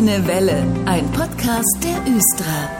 Grüne Welle, ein Podcast der Östra.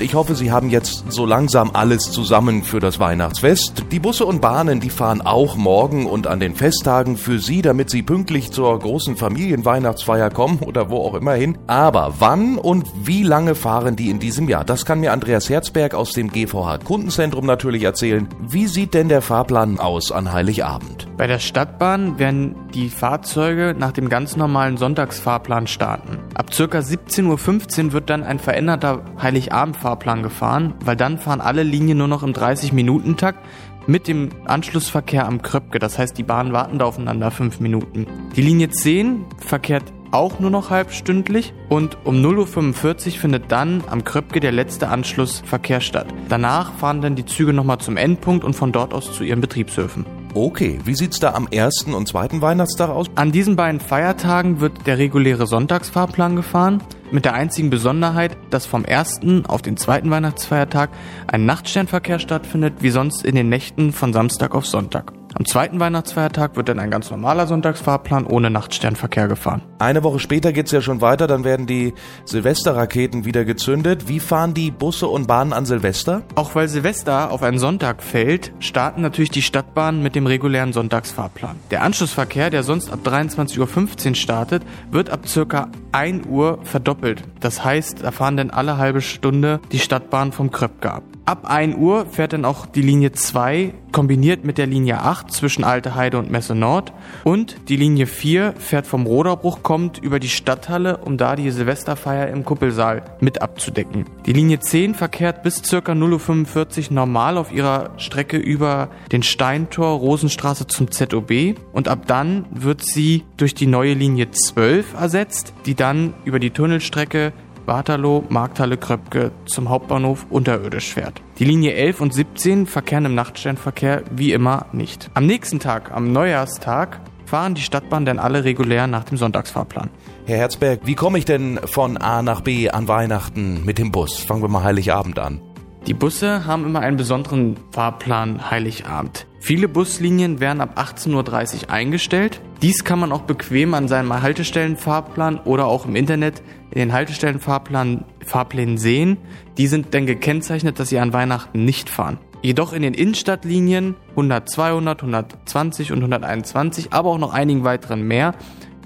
Ich hoffe, Sie haben jetzt so langsam alles zusammen für das Weihnachtsfest. Die Busse und Bahnen, die fahren auch morgen und an den Festtagen für Sie, damit Sie pünktlich zur großen Familienweihnachtsfeier kommen oder wo auch immer hin. Aber wann und wie lange fahren die in diesem Jahr? Das kann mir Andreas Herzberg aus dem GVH Kundenzentrum natürlich erzählen. Wie sieht denn der Fahrplan aus an Heiligabend? Bei der Stadtbahn werden die Fahrzeuge nach dem ganz normalen Sonntagsfahrplan starten. Ab circa 17.15 Uhr wird dann ein veränderter Heiligabendfahrplan gefahren, weil dann fahren alle Linien nur noch im 30-Minuten-Takt mit dem Anschlussverkehr am Kröpke. Das heißt, die Bahnen warten da aufeinander fünf Minuten. Die Linie 10 verkehrt auch nur noch halbstündlich und um 0.45 Uhr findet dann am Kröpke der letzte Anschlussverkehr statt. Danach fahren dann die Züge nochmal zum Endpunkt und von dort aus zu ihren Betriebshöfen. Okay, wie sieht's da am ersten und zweiten Weihnachtstag aus? An diesen beiden Feiertagen wird der reguläre Sonntagsfahrplan gefahren, mit der einzigen Besonderheit, dass vom ersten auf den zweiten Weihnachtsfeiertag ein Nachtsternverkehr stattfindet, wie sonst in den Nächten von Samstag auf Sonntag. Am zweiten Weihnachtsfeiertag wird dann ein ganz normaler Sonntagsfahrplan ohne Nachtsternverkehr gefahren. Eine Woche später geht's ja schon weiter, dann werden die Silvesterraketen wieder gezündet. Wie fahren die Busse und Bahnen an Silvester? Auch weil Silvester auf einen Sonntag fällt, starten natürlich die Stadtbahnen mit dem regulären Sonntagsfahrplan. Der Anschlussverkehr, der sonst ab 23.15 Uhr startet, wird ab circa 1 Uhr verdoppelt. Das heißt, da fahren dann alle halbe Stunde die Stadtbahn vom Kröpke ab. Ab 1 Uhr fährt dann auch die Linie 2 kombiniert mit der Linie 8 zwischen Alte Heide und Messe Nord und die Linie 4 fährt vom Roderbruch kommt über die Stadthalle, um da die Silvesterfeier im Kuppelsaal mit abzudecken. Die Linie 10 verkehrt bis ca. 0.45 Uhr normal auf ihrer Strecke über den Steintor Rosenstraße zum ZOB und ab dann wird sie durch die neue Linie 12 ersetzt, die dann über die Tunnelstrecke Waterloo, Markthalle, Kröpke zum Hauptbahnhof unterirdisch fährt. Die Linie 11 und 17 verkehren im Nachtsternverkehr wie immer nicht. Am nächsten Tag, am Neujahrstag, fahren die Stadtbahnen dann alle regulär nach dem Sonntagsfahrplan. Herr Herzberg, wie komme ich denn von A nach B an Weihnachten mit dem Bus? Fangen wir mal Heiligabend an. Die Busse haben immer einen besonderen Fahrplan Heiligabend. Viele Buslinien werden ab 18.30 Uhr eingestellt. Dies kann man auch bequem an seinem Haltestellenfahrplan oder auch im Internet in den Haltestellenfahrplan Fahrplänen sehen. Die sind dann gekennzeichnet, dass sie an Weihnachten nicht fahren. Jedoch in den Innenstadtlinien 100, 200, 120 und 121, aber auch noch einigen weiteren mehr,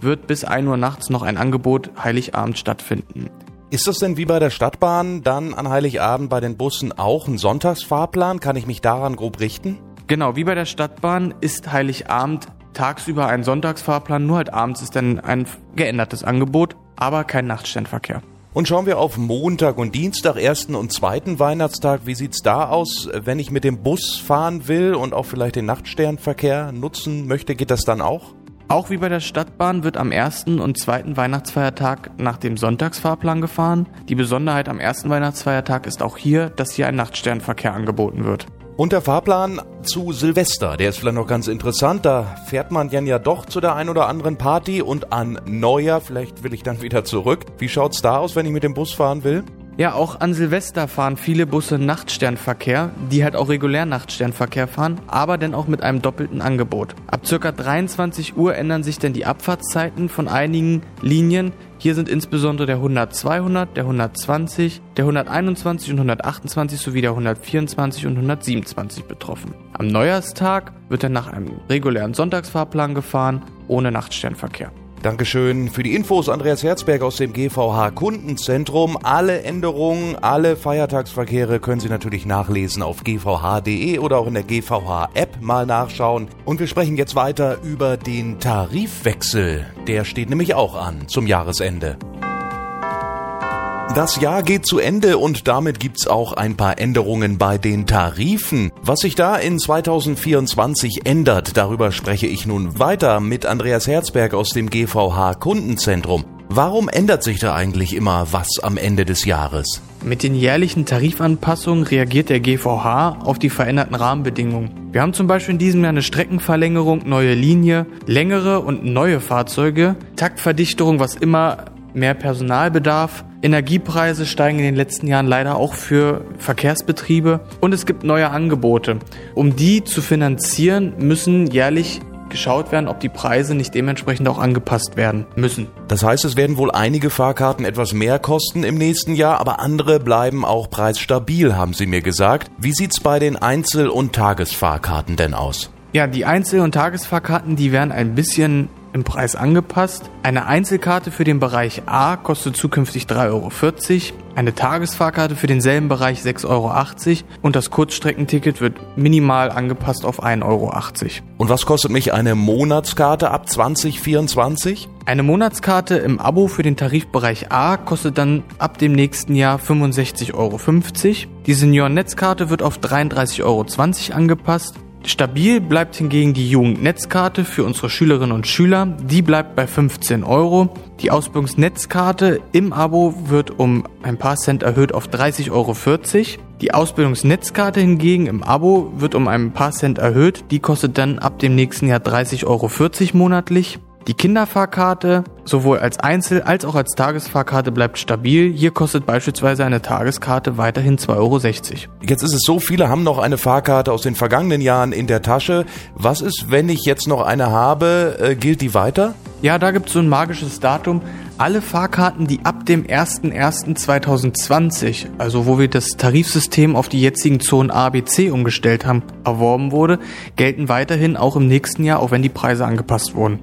wird bis 1 Uhr nachts noch ein Angebot Heiligabend stattfinden. Ist das denn wie bei der Stadtbahn dann an Heiligabend bei den Bussen auch ein Sonntagsfahrplan? Kann ich mich daran grob richten? Genau, wie bei der Stadtbahn ist Heiligabend tagsüber ein Sonntagsfahrplan, nur halt abends ist dann ein geändertes Angebot, aber kein Nachtsternverkehr. Und schauen wir auf Montag und Dienstag, ersten und zweiten Weihnachtstag. Wie sieht's da aus, wenn ich mit dem Bus fahren will und auch vielleicht den Nachtsternverkehr nutzen möchte? Geht das dann auch? Auch wie bei der Stadtbahn wird am ersten und zweiten Weihnachtsfeiertag nach dem Sonntagsfahrplan gefahren. Die Besonderheit am ersten Weihnachtsfeiertag ist auch hier, dass hier ein Nachtsternverkehr angeboten wird. Und der Fahrplan zu Silvester, der ist vielleicht noch ganz interessant. Da fährt man dann ja doch zu der ein oder anderen Party und an Neujahr, vielleicht will ich dann wieder zurück. Wie schaut's da aus, wenn ich mit dem Bus fahren will? Ja, auch an Silvester fahren viele Busse Nachtsternverkehr, die halt auch regulär Nachtsternverkehr fahren, aber dann auch mit einem doppelten Angebot. Ab circa 23 Uhr ändern sich dann die Abfahrtszeiten von einigen Linien. Hier sind insbesondere der 100 200, der 120, der 121 und 128 sowie der 124 und 127 betroffen. Am Neujahrstag wird dann nach einem regulären Sonntagsfahrplan gefahren, ohne Nachtsternverkehr. Dankeschön für die Infos, Andreas Herzberg aus dem GVH Kundenzentrum. Alle Änderungen, alle Feiertagsverkehre können Sie natürlich nachlesen auf gvh.de oder auch in der GVH-App mal nachschauen. Und wir sprechen jetzt weiter über den Tarifwechsel. Der steht nämlich auch an zum Jahresende. Das Jahr geht zu Ende und damit gibt's auch ein paar Änderungen bei den Tarifen. Was sich da in 2024 ändert, darüber spreche ich nun weiter mit Andreas Herzberg aus dem GVH Kundenzentrum. Warum ändert sich da eigentlich immer was am Ende des Jahres? Mit den jährlichen Tarifanpassungen reagiert der GVH auf die veränderten Rahmenbedingungen. Wir haben zum Beispiel in diesem Jahr eine Streckenverlängerung, neue Linie, längere und neue Fahrzeuge, Taktverdichterung, was immer mehr Personalbedarf. Energiepreise steigen in den letzten Jahren leider auch für Verkehrsbetriebe und es gibt neue Angebote. Um die zu finanzieren, müssen jährlich geschaut werden, ob die Preise nicht dementsprechend auch angepasst werden müssen. Das heißt, es werden wohl einige Fahrkarten etwas mehr kosten im nächsten Jahr, aber andere bleiben auch preisstabil, haben Sie mir gesagt. Wie sieht's bei den Einzel- und Tagesfahrkarten denn aus? Ja, die Einzel- und Tagesfahrkarten, die werden ein bisschen im Preis angepasst. Eine Einzelkarte für den Bereich A kostet zukünftig 3,40 Euro, eine Tagesfahrkarte für denselben Bereich 6,80 Euro und das Kurzstreckenticket wird minimal angepasst auf 1,80 Euro. Und was kostet mich eine Monatskarte ab 2024? Eine Monatskarte im Abo für den Tarifbereich A kostet dann ab dem nächsten Jahr 65,50 Euro. Die Senioren-Netzkarte wird auf 33,20 Euro angepasst Stabil bleibt hingegen die Jugendnetzkarte für unsere Schülerinnen und Schüler. Die bleibt bei 15 Euro. Die Ausbildungsnetzkarte im Abo wird um ein paar Cent erhöht auf 30,40 Euro. Die Ausbildungsnetzkarte hingegen im Abo wird um ein paar Cent erhöht. Die kostet dann ab dem nächsten Jahr 30,40 Euro monatlich. Die Kinderfahrkarte sowohl als Einzel- als auch als Tagesfahrkarte bleibt stabil. Hier kostet beispielsweise eine Tageskarte weiterhin 2,60 Euro. Jetzt ist es so, viele haben noch eine Fahrkarte aus den vergangenen Jahren in der Tasche. Was ist, wenn ich jetzt noch eine habe? Äh, gilt die weiter? Ja, da gibt es so ein magisches Datum. Alle Fahrkarten, die ab dem 01.01.2020, also wo wir das Tarifsystem auf die jetzigen Zonen A, B, C umgestellt haben, erworben wurde, gelten weiterhin auch im nächsten Jahr, auch wenn die Preise angepasst wurden.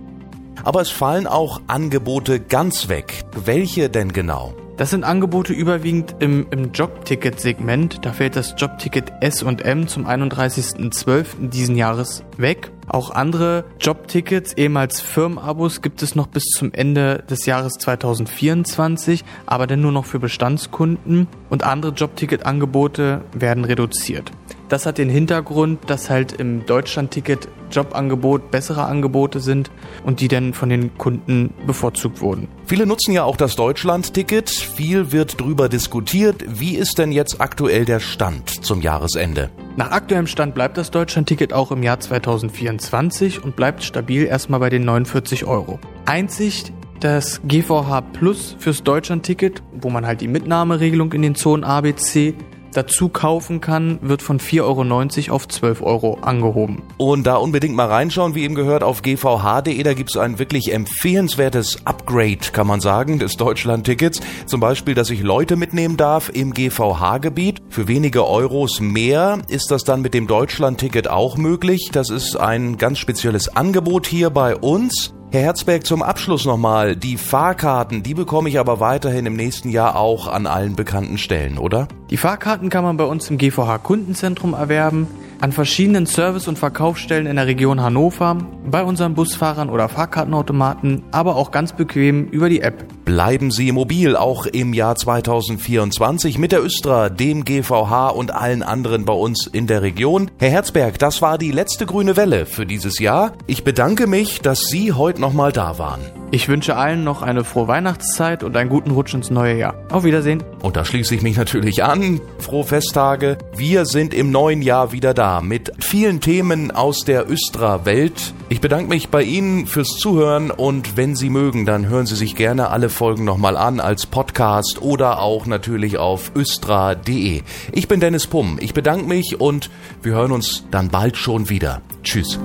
Aber es fallen auch Angebote ganz weg. Welche denn genau? Das sind Angebote überwiegend im, im Jobticket-Segment. Da fällt das Jobticket S und M zum 31.12. diesen Jahres weg. Auch andere Jobtickets, ehemals Firmenabos, gibt es noch bis zum Ende des Jahres 2024, aber dann nur noch für Bestandskunden und andere Jobticket-Angebote werden reduziert. Das hat den Hintergrund, dass halt im Deutschlandticket Jobangebot bessere Angebote sind und die dann von den Kunden bevorzugt wurden. Viele nutzen ja auch das Deutschlandticket. Viel wird drüber diskutiert. Wie ist denn jetzt aktuell der Stand zum Jahresende? Nach aktuellem Stand bleibt das Deutschlandticket auch im Jahr 2024 und bleibt stabil erstmal bei den 49 Euro. Einzig das GVH Plus fürs Deutschlandticket, wo man halt die Mitnahmeregelung in den Zonen ABC dazu kaufen kann, wird von 4,90 Euro auf 12 Euro angehoben. Und da unbedingt mal reinschauen, wie eben gehört, auf gvh.de, da gibt es ein wirklich empfehlenswertes Upgrade, kann man sagen, des Deutschland-Tickets. Zum Beispiel, dass ich Leute mitnehmen darf im GVH-Gebiet. Für wenige Euros mehr ist das dann mit dem Deutschland-Ticket auch möglich. Das ist ein ganz spezielles Angebot hier bei uns. Herr Herzberg, zum Abschluss nochmal. Die Fahrkarten, die bekomme ich aber weiterhin im nächsten Jahr auch an allen bekannten Stellen, oder? Die Fahrkarten kann man bei uns im GVH Kundenzentrum erwerben an verschiedenen Service- und Verkaufsstellen in der Region Hannover, bei unseren Busfahrern oder Fahrkartenautomaten, aber auch ganz bequem über die App. Bleiben Sie mobil auch im Jahr 2024 mit der Östra, dem GVH und allen anderen bei uns in der Region. Herr Herzberg, das war die letzte grüne Welle für dieses Jahr. Ich bedanke mich, dass Sie heute nochmal da waren. Ich wünsche allen noch eine frohe Weihnachtszeit und einen guten Rutsch ins neue Jahr. Auf Wiedersehen. Und da schließe ich mich natürlich an. Frohe Festtage. Wir sind im neuen Jahr wieder da mit vielen Themen aus der Östra-Welt. Ich bedanke mich bei Ihnen fürs Zuhören und wenn Sie mögen, dann hören Sie sich gerne alle Folgen nochmal an als Podcast oder auch natürlich auf östra.de. Ich bin Dennis Pumm. Ich bedanke mich und wir hören uns dann bald schon wieder. Tschüss.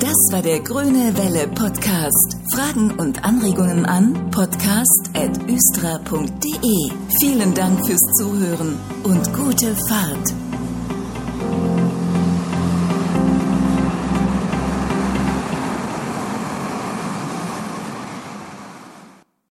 Das war der Grüne Welle Podcast. Fragen und Anregungen an podcast.östra.de. Vielen Dank fürs Zuhören und gute Fahrt.